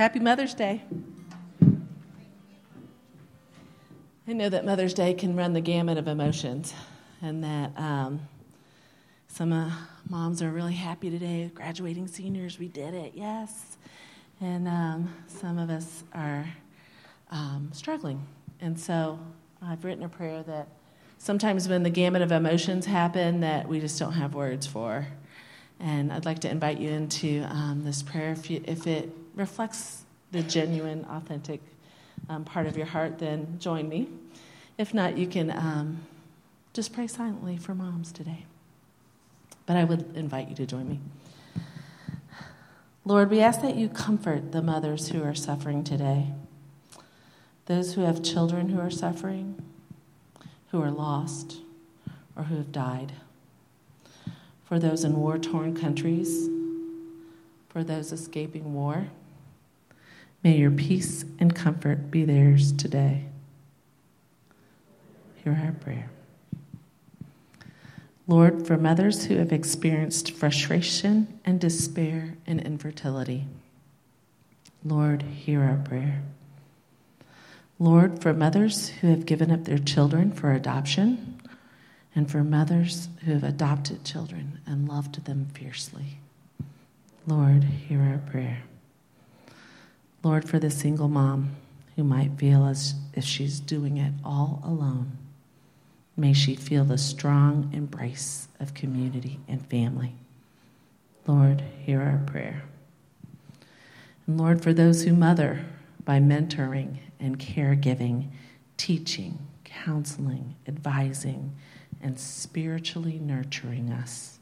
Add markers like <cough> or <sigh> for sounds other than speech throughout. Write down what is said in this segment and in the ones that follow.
Happy Mother's Day. I know that Mother's Day can run the gamut of emotions, and that um, some uh, moms are really happy today, graduating seniors, we did it, yes. And um, some of us are um, struggling. And so I've written a prayer that sometimes when the gamut of emotions happen that we just don't have words for. And I'd like to invite you into um, this prayer if, you, if it reflects the genuine, authentic um, part of your heart, then join me. If not, you can um, just pray silently for moms today. But I would invite you to join me. Lord, we ask that you comfort the mothers who are suffering today, those who have children who are suffering, who are lost, or who have died, for those in war torn countries, for those escaping war. May your peace and comfort be theirs today. Hear our prayer. Lord, for mothers who have experienced frustration and despair and infertility, Lord, hear our prayer. Lord, for mothers who have given up their children for adoption, and for mothers who have adopted children and loved them fiercely, Lord, hear our prayer. Lord, for the single mom who might feel as if she's doing it all alone, may she feel the strong embrace of community and family. Lord, hear our prayer. And Lord, for those who mother by mentoring and caregiving, teaching, counseling, advising, and spiritually nurturing us.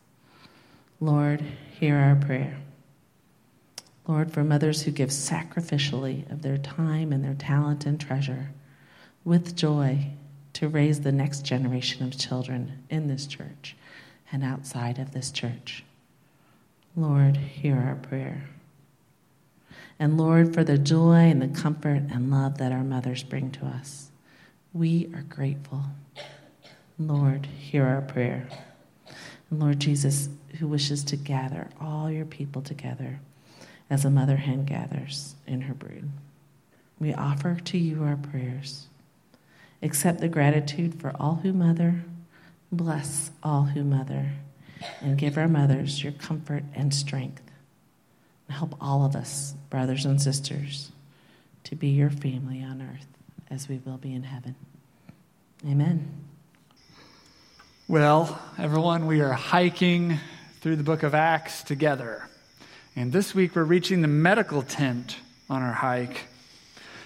Lord, hear our prayer. Lord, for mothers who give sacrificially of their time and their talent and treasure with joy to raise the next generation of children in this church and outside of this church. Lord, hear our prayer. And Lord, for the joy and the comfort and love that our mothers bring to us, we are grateful. Lord, hear our prayer. And Lord Jesus, who wishes to gather all your people together as a mother hen gathers in her brood. We offer to you our prayers. Accept the gratitude for all who mother, bless all who mother, and give our mothers your comfort and strength. Help all of us, brothers and sisters, to be your family on earth as we will be in heaven. Amen. Well, everyone, we are hiking through the book of Acts together. And this week we're reaching the medical tent on our hike.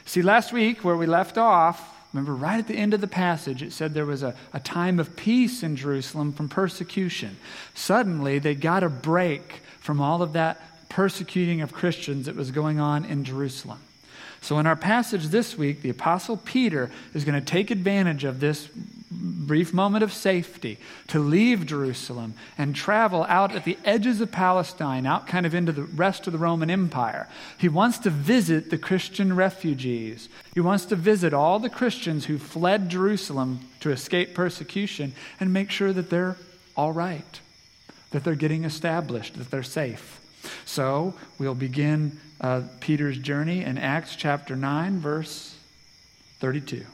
See, last week where we left off, remember right at the end of the passage, it said there was a, a time of peace in Jerusalem from persecution. Suddenly they got a break from all of that persecuting of Christians that was going on in Jerusalem. So, in our passage this week, the Apostle Peter is going to take advantage of this brief moment of safety to leave Jerusalem and travel out at the edges of Palestine, out kind of into the rest of the Roman Empire. He wants to visit the Christian refugees. He wants to visit all the Christians who fled Jerusalem to escape persecution and make sure that they're all right, that they're getting established, that they're safe. So we'll begin uh, Peter's journey in Acts chapter 9, verse 32.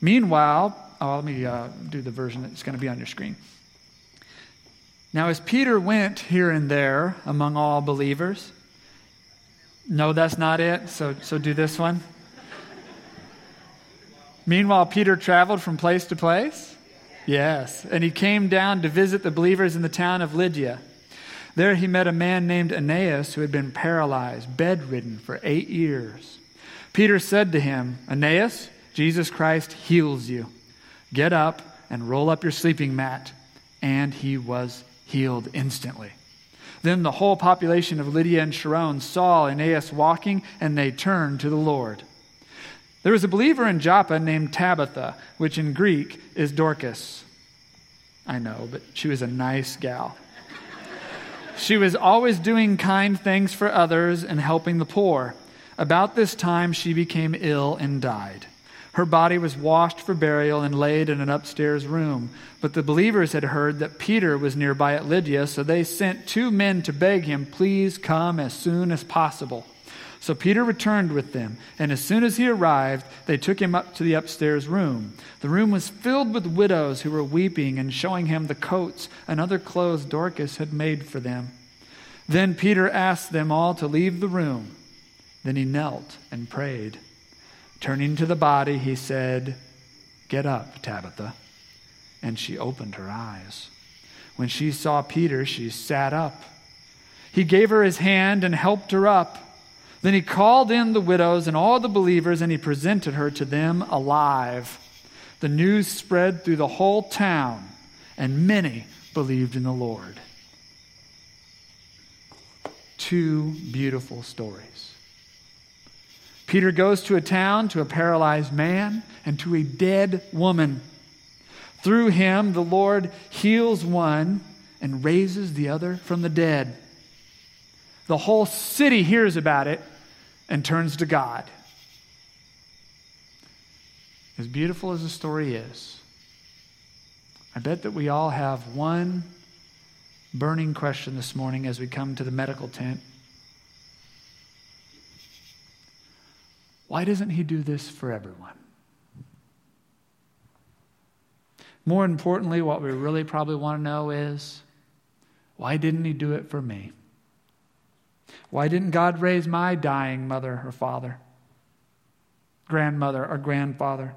Meanwhile, oh, let me uh, do the version that's going to be on your screen. Now, as Peter went here and there among all believers, no, that's not it. So, so do this one. Meanwhile, Peter traveled from place to place. Yes. And he came down to visit the believers in the town of Lydda. There he met a man named Aeneas who had been paralyzed, bedridden for eight years. Peter said to him, Aeneas, Jesus Christ heals you. Get up and roll up your sleeping mat. And he was healed instantly. Then the whole population of Lydda and Sharon saw Aeneas walking, and they turned to the Lord. There was a believer in Joppa named Tabitha, which in Greek is Dorcas. I know, but she was a nice gal. She was always doing kind things for others and helping the poor. About this time, she became ill and died. Her body was washed for burial and laid in an upstairs room. But the believers had heard that Peter was nearby at Lydda, so they sent two men to beg him, Please come as soon as possible. So Peter returned with them, and as soon as he arrived, they took him up to the upstairs room. The room was filled with widows who were weeping and showing him the coats and other clothes Dorcas had made for them. Then Peter asked them all to leave the room. Then he knelt and prayed. Turning to the body, he said, Get up, Tabitha. And she opened her eyes. When she saw Peter, she sat up. He gave her his hand and helped her up. Then he called in the widows and all the believers, and he presented her to them alive. The news spread through the whole town, and many believed in the Lord. Two beautiful stories. Peter goes to a town to a paralyzed man and to a dead woman. Through him, the Lord heals one and raises the other from the dead. The whole city hears about it and turns to God. As beautiful as the story is, I bet that we all have one burning question this morning as we come to the medical tent. Why doesn't he do this for everyone? More importantly, what we really probably want to know is why didn't he do it for me? Why didn't God raise my dying mother or father, grandmother or grandfather,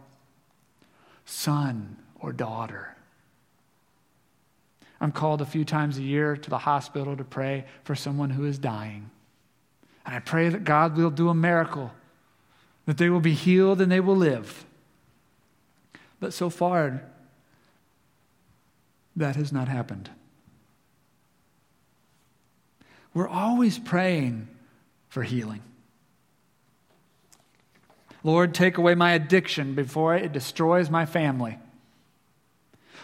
son or daughter? I'm called a few times a year to the hospital to pray for someone who is dying. And I pray that God will do a miracle, that they will be healed and they will live. But so far, that has not happened. We're always praying for healing. Lord, take away my addiction before it destroys my family.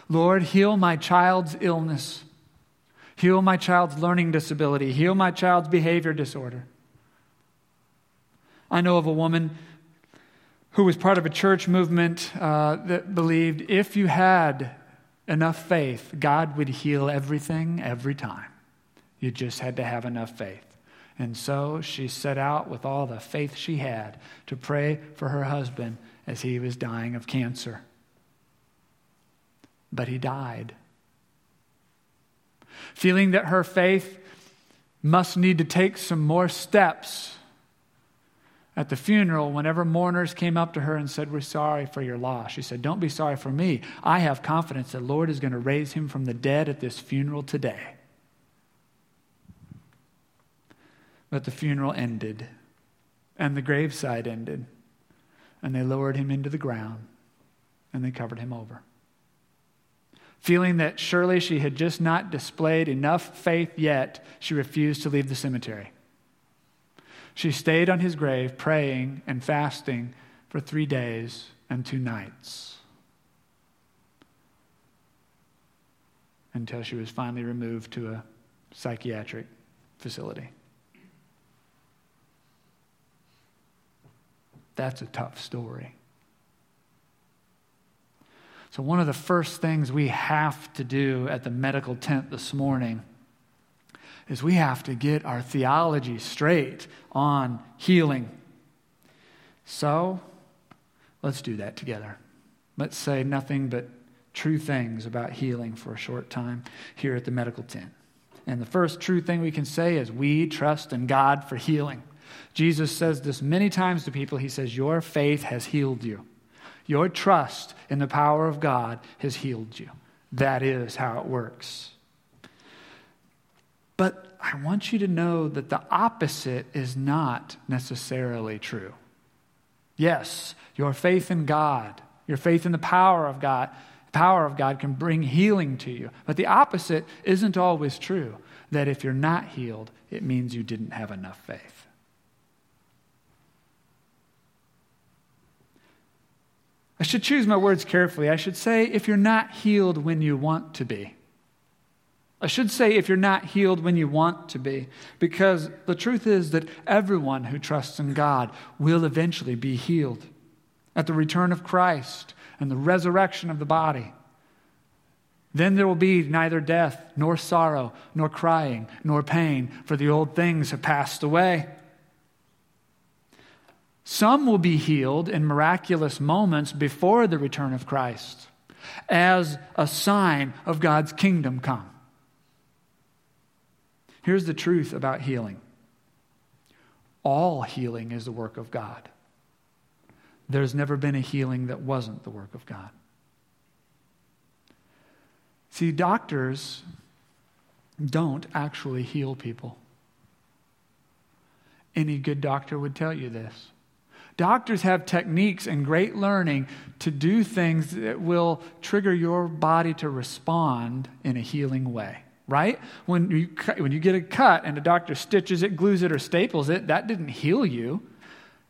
Lord, heal my child's illness. Heal my child's learning disability. Heal my child's behavior disorder. I know of a woman who was part of a church movement uh, that believed if you had enough faith, God would heal everything every time. You just had to have enough faith. And so she set out with all the faith she had to pray for her husband as he was dying of cancer. But he died. Feeling that her faith must need to take some more steps at the funeral, whenever mourners came up to her and said, We're sorry for your loss, she said, Don't be sorry for me. I have confidence that Lord is going to raise him from the dead at this funeral today. But the funeral ended, and the graveside ended, and they lowered him into the ground, and they covered him over. Feeling that surely she had just not displayed enough faith yet, she refused to leave the cemetery. She stayed on his grave, praying and fasting for three days and two nights until she was finally removed to a psychiatric facility. That's a tough story. So, one of the first things we have to do at the medical tent this morning is we have to get our theology straight on healing. So, let's do that together. Let's say nothing but true things about healing for a short time here at the medical tent. And the first true thing we can say is we trust in God for healing. Jesus says this many times to people. He says, Your faith has healed you. Your trust in the power of God has healed you. That is how it works. But I want you to know that the opposite is not necessarily true. Yes, your faith in God, your faith in the power of God, power of God can bring healing to you. But the opposite isn't always true. That if you're not healed, it means you didn't have enough faith. I should choose my words carefully. I should say, if you're not healed when you want to be. I should say, if you're not healed when you want to be, because the truth is that everyone who trusts in God will eventually be healed at the return of Christ and the resurrection of the body. Then there will be neither death, nor sorrow, nor crying, nor pain, for the old things have passed away. Some will be healed in miraculous moments before the return of Christ as a sign of God's kingdom come. Here's the truth about healing all healing is the work of God. There's never been a healing that wasn't the work of God. See, doctors don't actually heal people. Any good doctor would tell you this. Doctors have techniques and great learning to do things that will trigger your body to respond in a healing way, right? When you, when you get a cut and a doctor stitches it, glues it, or staples it, that didn't heal you.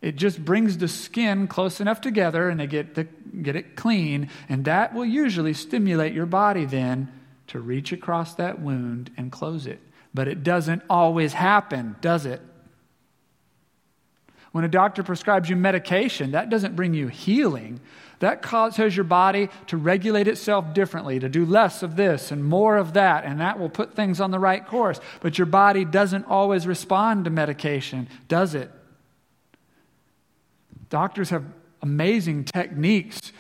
It just brings the skin close enough together and they get, the, get it clean, and that will usually stimulate your body then to reach across that wound and close it. But it doesn't always happen, does it? When a doctor prescribes you medication, that doesn't bring you healing. That causes your body to regulate itself differently, to do less of this and more of that, and that will put things on the right course. But your body doesn't always respond to medication, does it? Doctors have amazing techniques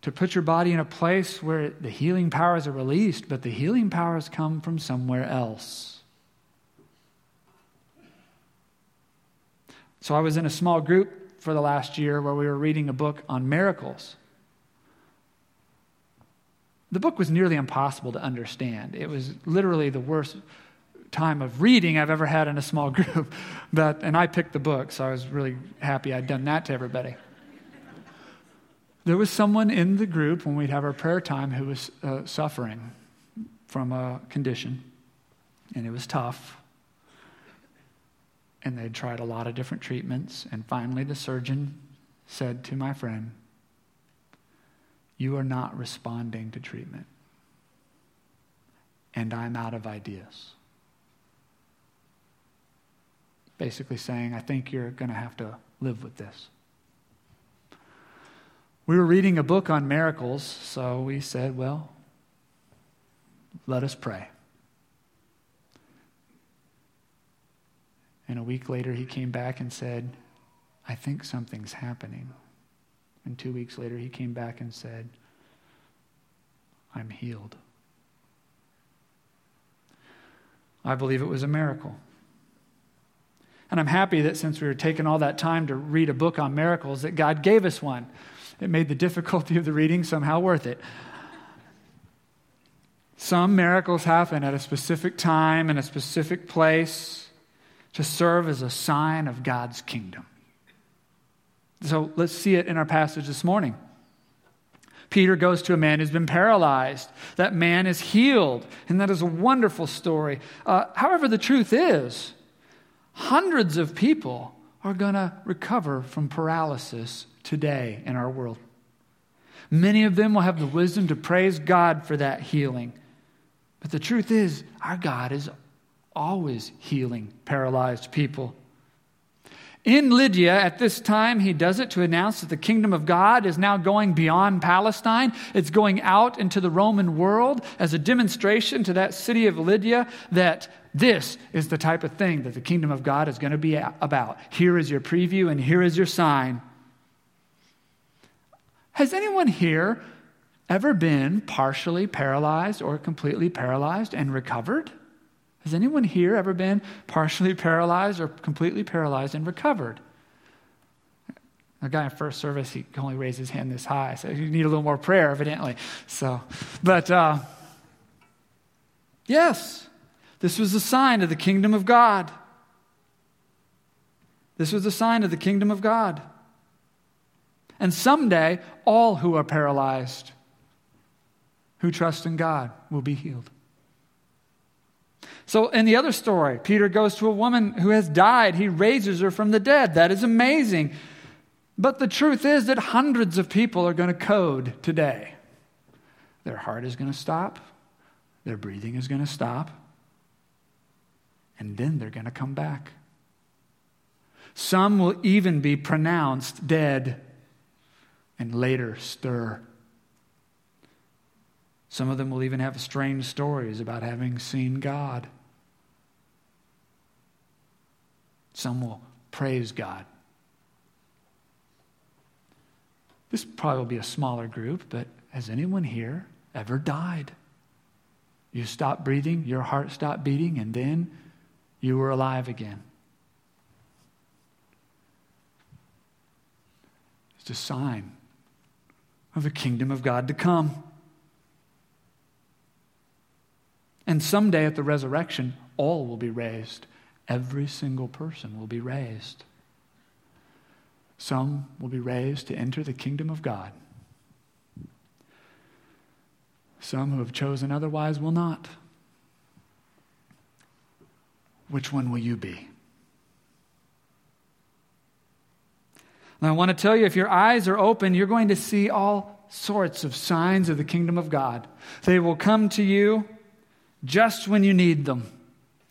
to put your body in a place where the healing powers are released, but the healing powers come from somewhere else. So I was in a small group for the last year where we were reading a book on miracles. The book was nearly impossible to understand. It was literally the worst time of reading I've ever had in a small <laughs> group. But, and I picked the book, so I was really happy I'd done that to everybody. There was someone in the group when we'd have our prayer time who was uh, suffering from a condition, and it was tough and they'd tried a lot of different treatments. And finally, the surgeon said to my friend, You are not responding to treatment. And I'm out of ideas. Basically, saying, I think you're going to have to live with this. We were reading a book on miracles, so we said, Well, let us pray. And a week later, he came back and said, I think something's happening. And two weeks later, he came back and said, I'm healed. I believe it was a miracle. And I'm happy that since we were taking all that time to read a book on miracles, that God gave us one. It made the <laughs> difficulty of the reading somehow worth it. Some miracles happen at a specific time in a specific place to serve as a sign of God's kingdom. So let's see it in our passage this morning. Peter goes to a man who's been paralyzed. That man is healed, and that is a wonderful story. Uh, however, the truth is, hundreds of people are going to recover from paralysis today in our world. Many of them will have the wisdom to praise God for that healing. But the truth is, our God is always healing paralyzed people. In Lydda, at this time, he does it to announce that the kingdom of God is now going beyond Palestine. It's going out into the Roman world as a demonstration to that city of Lydda that this is the type of thing that the kingdom of God is going to be about. Here is your preview, and here is your sign. Has anyone here ever been partially paralyzed or completely paralyzed and recovered? Has anyone here ever been partially paralyzed or completely paralyzed and recovered? A guy in first service, he only raised his hand this high, so you need a little more prayer, evidently. So, but uh, yes, this was a sign of the kingdom of God. This was a sign of the kingdom of God. And someday, all who are paralyzed, who trust in God, will be healed. So, in the other story, Peter goes to a woman who has died. He raises her from the dead. That is amazing. But the truth is that hundreds of people are going to code today. Their heart is going to stop, their breathing is going to stop, and then they're going to come back. Some will even be pronounced dead and later stir. Some of them will even have strange stories about having seen God. Some will praise God this probably will be a smaller group, but has anyone here ever died? You stopped breathing, your heart stopped beating, and then you were alive again. It's a sign of the kingdom of God to come. And someday at the resurrection, all will be raised. Every single person will be raised. Some will be raised to enter the kingdom of God. Some who have chosen otherwise will not. Which one will you be? I want to tell you if your eyes are open, you're going to see all sorts of signs of the kingdom of God. They will come to you just when you need them.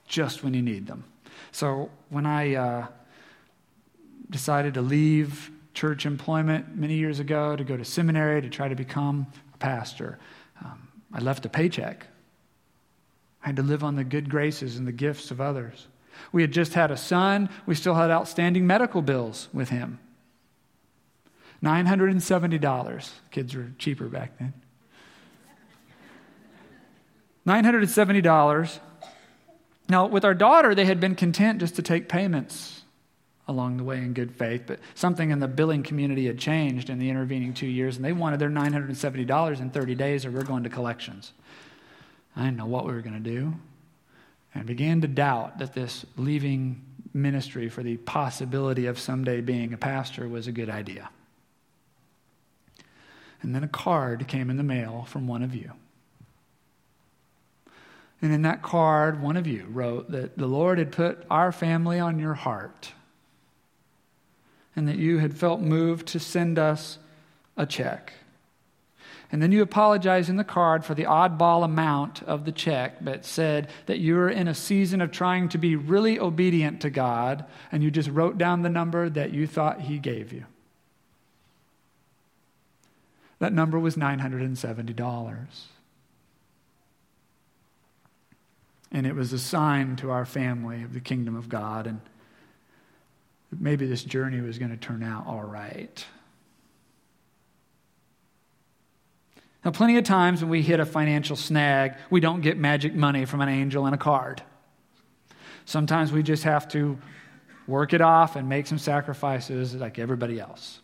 Just when you need them. So when I uh, decided to leave church employment many years ago to go to seminary to try to become a pastor, um, I left a paycheck. I had to live on the good graces and the gifts of others. We had just had a son. We still had outstanding medical bills with him. $970. Kids were cheaper back then. $970 now, with our daughter, they had been content just to take payments along the way in good faith, but something in the billing community had changed in the intervening two years, and they wanted their $970 in 30 days, or we're going to collections. I didn't know what we were going to do, and began to doubt that this leaving ministry for the possibility of someday being a pastor was a good idea. And then a card came in the mail from one of you. And in that card, one of you wrote that the Lord had put our family on your heart and that you had felt moved to send us a check. And then you apologized in the card for the oddball amount of the check, but said that you were in a season of trying to be really obedient to God, and you just wrote down the number that you thought He gave you. That number was $970. And it was a sign to our family of the kingdom of God. And maybe this journey was going to turn out all right. Now, plenty of times when we hit a financial snag, we don't get magic money from an angel and a card. Sometimes we just have to work it off and make some sacrifices like everybody else.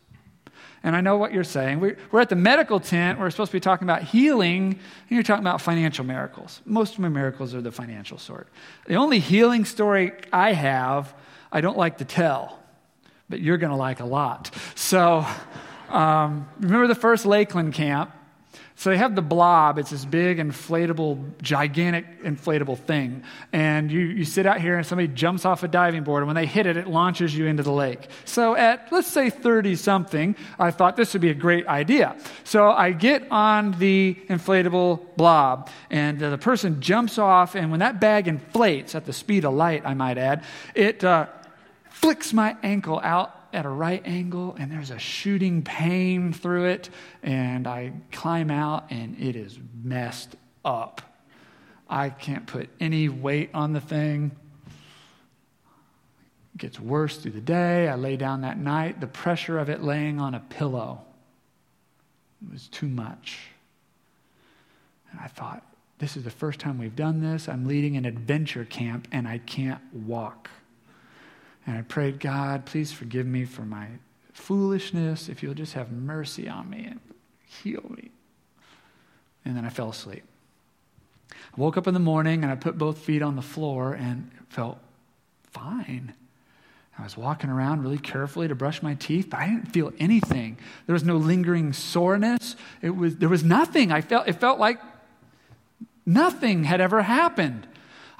And I know what you're saying. We're we're at the medical tent. We're supposed to be talking about healing, and you're talking about financial miracles. Most of my miracles are the financial sort. The only healing story I have, I don't like to tell, but you're going to like a lot. So, um, remember the first Lakeland camp? So they have the blob. It's this big, inflatable, gigantic inflatable thing. And you, you sit out here and somebody jumps off a diving board. And when they hit it, it launches you into the lake. So at, let's say, 30 something, I thought this would be a great idea. So I get on the inflatable blob. And the person jumps off. And when that bag inflates at the speed of light, I might add, it uh, flicks my ankle out at a right angle and there's a shooting pain through it and I climb out and it is messed up. I can't put any weight on the thing. It gets worse through the day. I lay down that night. The pressure of it laying on a pillow was too much. And I thought, this is the first time we've done this. I'm leading an adventure camp and I can't walk. And I prayed, God, please forgive me for my foolishness. If you'll just have mercy on me and heal me. And then I fell asleep. I woke up in the morning and I put both feet on the floor and felt fine. I was walking around really carefully to brush my teeth, but I didn't feel anything. There was no lingering soreness. It was, there was nothing. I felt, it felt like nothing had ever happened.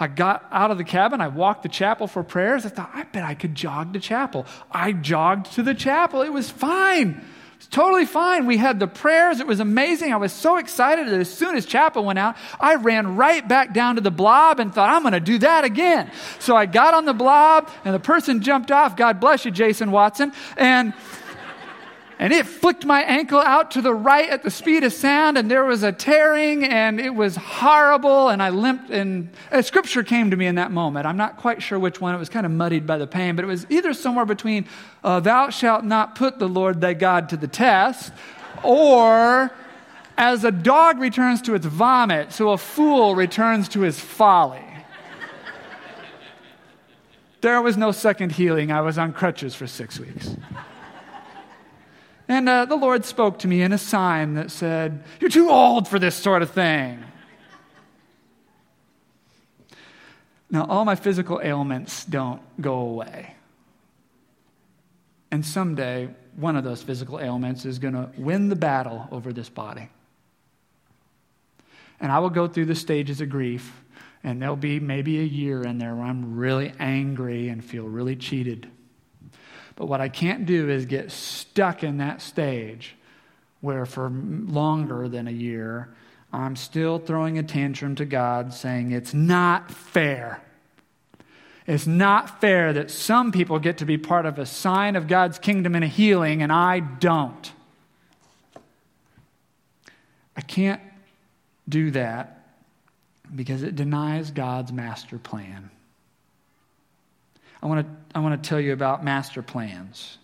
I got out of the cabin. I walked to chapel for prayers. I thought, I bet I could jog to chapel. I jogged to the chapel. It was fine. It was totally fine. We had the prayers. It was amazing. I was so excited that as soon as chapel went out, I ran right back down to the blob and thought, I'm going to do that again. So I got on the blob and the person jumped off. God bless you, Jason Watson. And and it flicked my ankle out to the right at the speed of sound, and there was a tearing, and it was horrible, and I limped. And a scripture came to me in that moment. I'm not quite sure which one. It was kind of muddied by the pain, but it was either somewhere between uh, "Thou shalt not put the Lord thy God to the test," or "As a dog returns to its vomit, so a fool returns to his folly." there was no second healing. I was on crutches for six weeks. And uh, the Lord spoke to me in a sign that said, You're too old for this sort of thing. Now, all my physical ailments don't go away. And someday, one of those physical ailments is going to win the battle over this body. And I will go through the stages of grief, and there'll be maybe a year in there where I'm really angry and feel really cheated. But what I can't do is get stuck in that stage where for longer than a year, I'm still throwing a tantrum to God saying, It's not fair. It's not fair that some people get to be part of a sign of God's kingdom and a healing and I don't. I can't do that because it denies God's master plan. I want to, I want to tell you about master plans.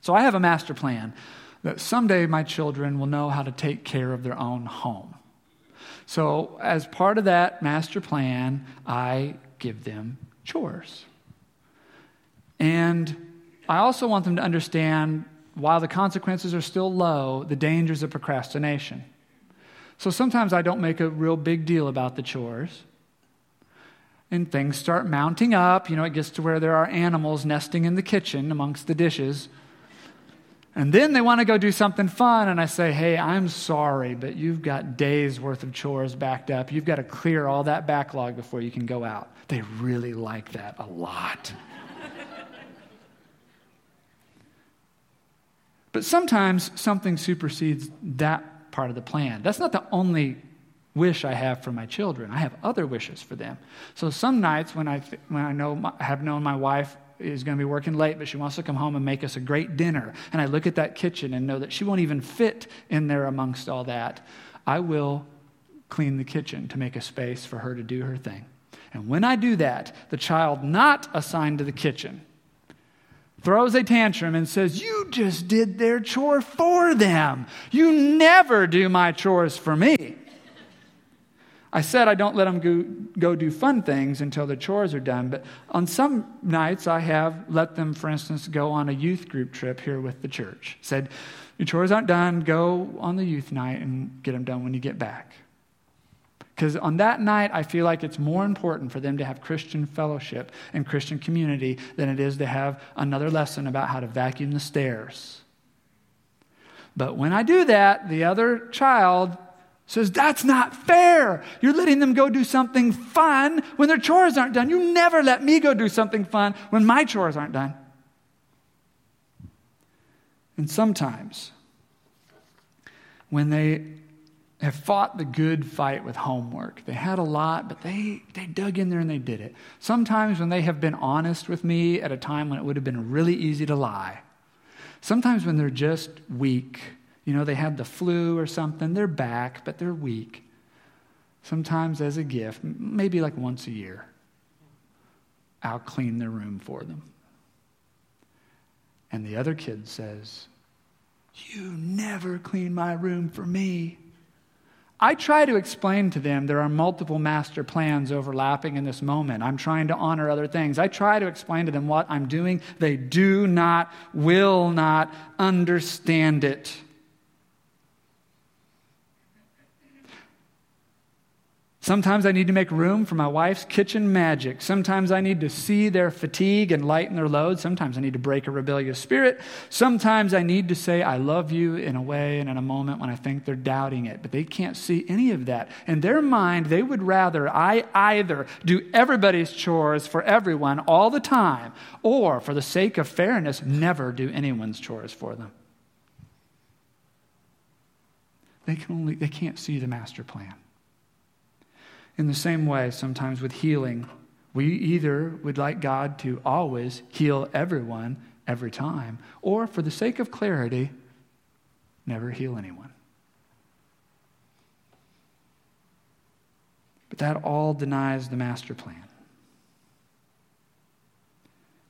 So, I have a master plan that someday my children will know how to take care of their own home. So, as part of that master plan, I give them chores. And I also want them to understand, while the consequences are still low, the dangers of procrastination. So sometimes I don't make a real big deal about the chores and things start mounting up. You know, it gets to where there are animals nesting in the kitchen amongst the dishes. And then they want to go do something fun, and I say, Hey, I'm sorry, but you've got days worth of chores backed up. You've got to clear all that backlog before you can go out. They really like that a lot. <laughs> but sometimes something supersedes that part of the plan. That's not the only wish I have for my children. I have other wishes for them. So some nights when I, when I know my, have known my wife is going to be working late, but she wants to come home and make us a great dinner, and I look at that kitchen and know that she won't even fit in there amongst all that, I will clean the kitchen to make a space for her to do her thing. And when I do that, the child not assigned to the kitchen throws a tantrum and says, You just did their chore for them. You never do my chores for me. I said I don't let them go, go do fun things until the chores are done, but on some nights I have let them, for instance, go on a youth group trip here with the church. Said, Your chores aren't done, go on the youth night and get them done when you get back. Because on that night, I feel like it's more important for them to have Christian fellowship and Christian community than it is to have another lesson about how to vacuum the stairs. But when I do that, the other child says, That's not fair. You're letting them go do something fun when their chores aren't done. You never let me go do something fun when my chores aren't done. And sometimes, when they have fought the good fight with homework, they had a lot, but they, they dug in there and they did it. Sometimes, when they have been honest with me at a time when it would have been really easy to lie. Sometimes, when they're just weak you know, they had the flu or something. They're back, but they're weak. Sometimes, as a gift, maybe like once a year, I'll clean their room for them. And the other kid says, You never clean my room for me. I try to explain to them there are multiple master plans overlapping in this moment. I'm trying to honor other things. I try to explain to them what I'm doing. They do not, will not understand it. Sometimes I need to make room for my wife's kitchen magic. Sometimes I need to see their fatigue and lighten their load. Sometimes I need to break a rebellious spirit. Sometimes I need to say, I love you in a way and in a moment when I think they're doubting it. But they can't see any of that. In their mind, they would rather I either do everybody's chores for everyone all the time, or for the sake of fairness, never do anyone's chores for them. They, can only, they can't see the master plan. In the same way, sometimes with healing, we either would like God to always heal everyone every time, or for the sake of clarity, never heal anyone. But that all denies the master plan.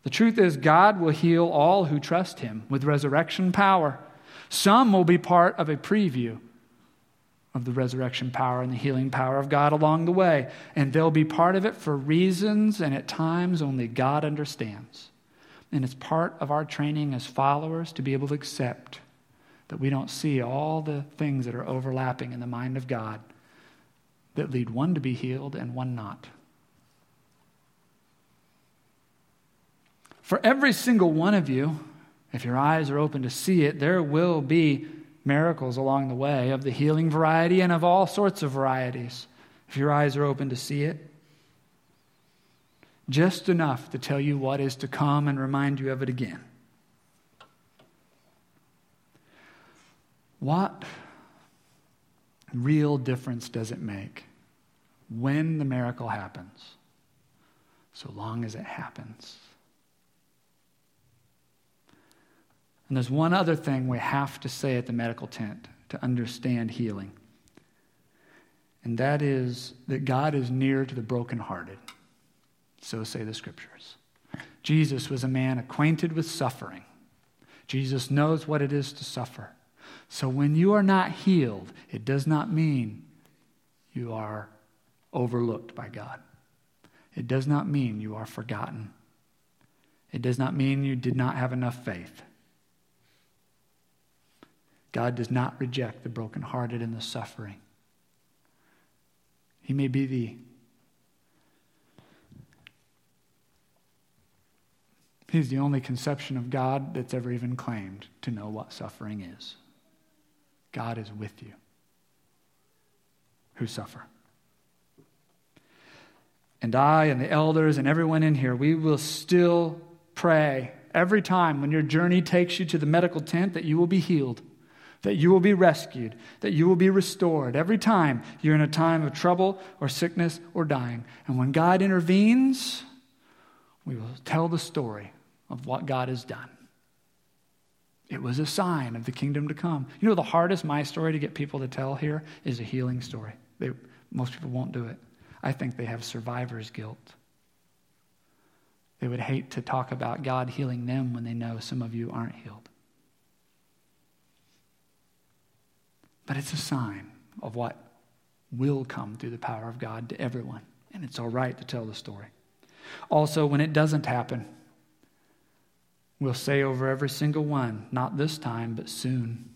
The truth is, God will heal all who trust Him with resurrection power. Some will be part of a preview of the resurrection power and the healing power of God along the way, and they'll be part of it for reasons and at times only God understands. And it's part of our training as followers to be able to accept that we don't see all the things that are overlapping in the mind of God that lead one to be healed and one not. For every single one of you, if your eyes are open to see it, there will be miracles along the way of the healing variety and of all sorts of varieties, if your eyes are open to see it. Just enough to tell you what is to come and remind you of it again. What real difference does it make when the miracle happens, so long as it happens? And there's one other thing we have to say at the medical tent to understand healing. And that is that God is near to the brokenhearted. So say the scriptures. Jesus was a man acquainted with suffering. Jesus knows what it is to suffer. So when you are not healed, it does not mean you are overlooked by God. It does not mean you are forgotten. It does not mean you did not have enough faith. God does not reject the brokenhearted and the suffering. He may be the He's the only conception of God that's ever even claimed to know what suffering is. God is with you who suffer. And I and the elders and everyone in here, we will still pray every time when your journey takes you to the medical tent that you will be healed that you will be rescued, that you will be restored every time you're in a time of trouble or sickness or dying. And when God intervenes, we will tell the story of what God has done. It was a sign of the kingdom to come. You know, the hardest my story to get people to tell here is a healing story. They, most people won't do it. I think they have survivor's guilt. They would hate to talk about God healing them when they know some of you aren't healed. But it's a sign of what will come through the power of God to everyone. And it's all right to tell the story. Also, when it doesn't happen, we'll say over every single one, not this time, but soon.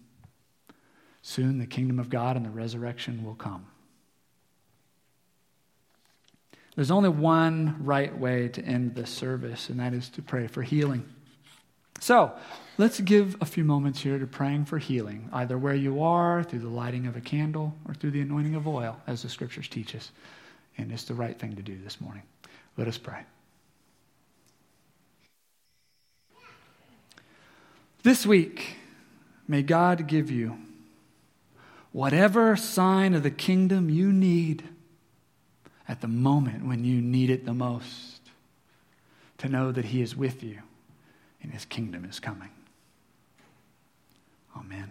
Soon the kingdom of God and the resurrection will come. There's only one right way to end this service, and that is to pray for healing. So, let's give a few moments here to praying for healing, either where you are, through the lighting of a candle, or through the anointing of oil, as the scriptures teach us. And it's the right thing to do this morning. Let us pray. This week, may God give you whatever sign of the kingdom you need at the moment when you need it the most to know that He is with you and his kingdom is coming. Amen.